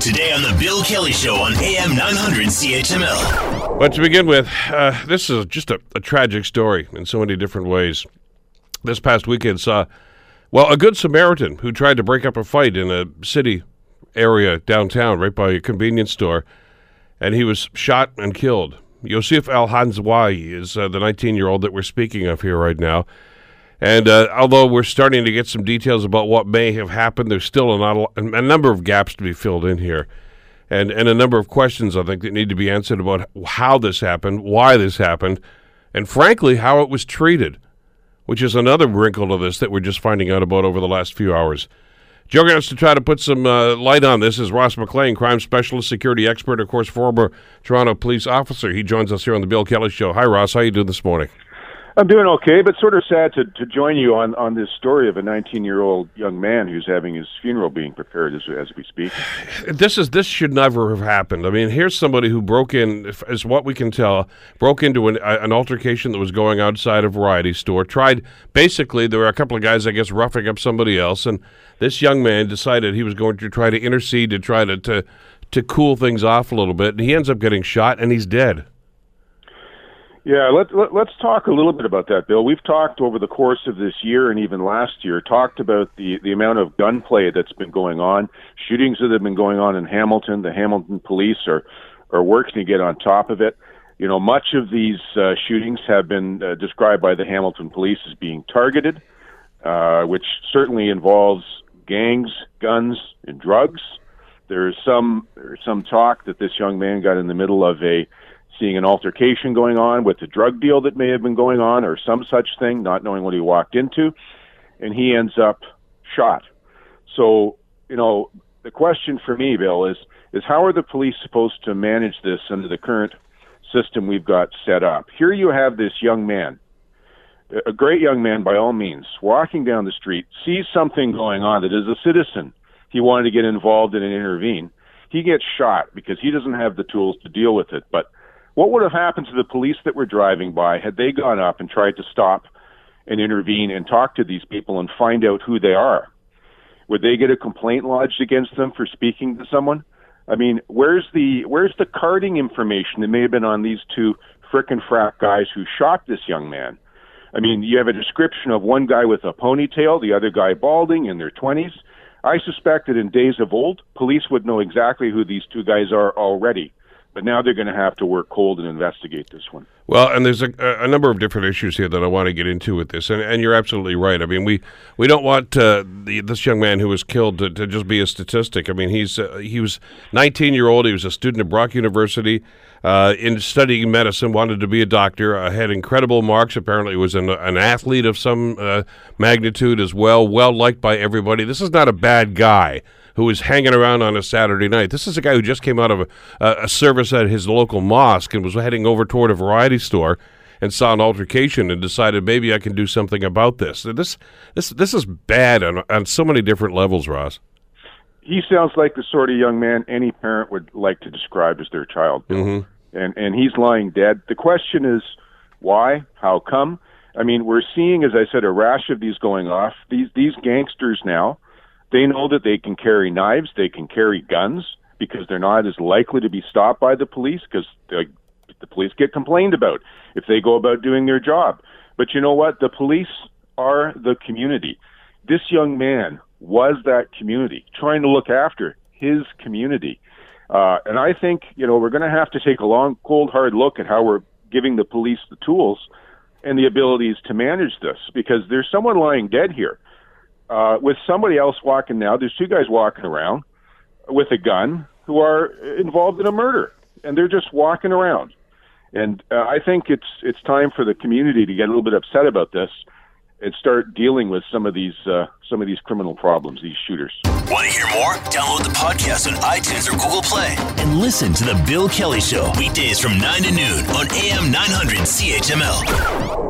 Today on The Bill Kelly Show on AM 900 CHML. But to begin with, uh, this is just a, a tragic story in so many different ways. This past weekend saw, well, a good Samaritan who tried to break up a fight in a city area downtown, right by a convenience store, and he was shot and killed. Yosif Al Hasnawi is uh, the 19 year old that we're speaking of here right now. And uh, although we're starting to get some details about what may have happened, there's still a, not a, a number of gaps to be filled in here. And, and a number of questions, I think, that need to be answered about how this happened, why this happened, and frankly, how it was treated, which is another wrinkle to this that we're just finding out about over the last few hours. Joining us to try to put some uh, light on this is Ross McLean, crime specialist, security expert, of course, former Toronto police officer. He joins us here on the Bill Kelly Show. Hi, Ross. How you doing this morning? I'm doing okay, but sort of sad to, to join you on, on this story of a 19 year old young man who's having his funeral being prepared as, as we speak. This is this should never have happened. I mean, here's somebody who broke in, as what we can tell, broke into an, an altercation that was going outside a variety store. Tried basically, there were a couple of guys, I guess, roughing up somebody else, and this young man decided he was going to try to intercede to try to to, to cool things off a little bit, and he ends up getting shot, and he's dead. Yeah, let, let, let's talk a little bit about that, Bill. We've talked over the course of this year and even last year, talked about the, the amount of gunplay that's been going on, shootings that have been going on in Hamilton. The Hamilton police are, are working to get on top of it. You know, much of these uh, shootings have been uh, described by the Hamilton police as being targeted, uh, which certainly involves gangs, guns, and drugs. There is some there's some talk that this young man got in the middle of a seeing an altercation going on with a drug deal that may have been going on or some such thing, not knowing what he walked into, and he ends up shot. So, you know, the question for me, Bill, is is how are the police supposed to manage this under the current system we've got set up? Here you have this young man, a great young man by all means, walking down the street, sees something going on that as a citizen he wanted to get involved in and intervene. He gets shot because he doesn't have the tools to deal with it. But what would have happened to the police that were driving by had they gone up and tried to stop and intervene and talk to these people and find out who they are? Would they get a complaint lodged against them for speaking to someone? I mean, where's the where's the carding information that may have been on these two frickin' frat guys who shot this young man? I mean, you have a description of one guy with a ponytail, the other guy balding in their 20s. I suspect that in days of old, police would know exactly who these two guys are already. But now they're going to have to work cold and investigate this one. Well, and there's a, a number of different issues here that I want to get into with this, and, and you're absolutely right. I mean, we, we don't want uh, the, this young man who was killed to, to just be a statistic. I mean, he's uh, he was 19 year old. He was a student at Brock University, uh, in studying medicine. Wanted to be a doctor. Uh, had incredible marks. Apparently, was an, an athlete of some uh, magnitude as well. Well liked by everybody. This is not a bad guy who was hanging around on a Saturday night. This is a guy who just came out of a, a service at his local mosque and was heading over toward a variety store and saw an altercation and decided maybe I can do something about this. This this this is bad on on so many different levels, Ross. He sounds like the sort of young man any parent would like to describe as their child. Mm-hmm. And and he's lying dead. The question is why? How come? I mean, we're seeing, as I said, a rash of these going off. These these gangsters now they know that they can carry knives, they can carry guns because they're not as likely to be stopped by the police because the police get complained about if they go about doing their job. But you know what? The police are the community. This young man was that community, trying to look after his community. Uh, and I think, you know, we're going to have to take a long, cold, hard look at how we're giving the police the tools and the abilities to manage this because there's someone lying dead here uh, with somebody else walking now. There's two guys walking around with a gun who are involved in a murder, and they're just walking around. And uh, I think it's it's time for the community to get a little bit upset about this and start dealing with some of these uh, some of these criminal problems, these shooters. Want to hear more? Download the podcast on iTunes or Google Play and listen to the Bill Kelly Show weekdays from nine to noon on AM 900 CHML.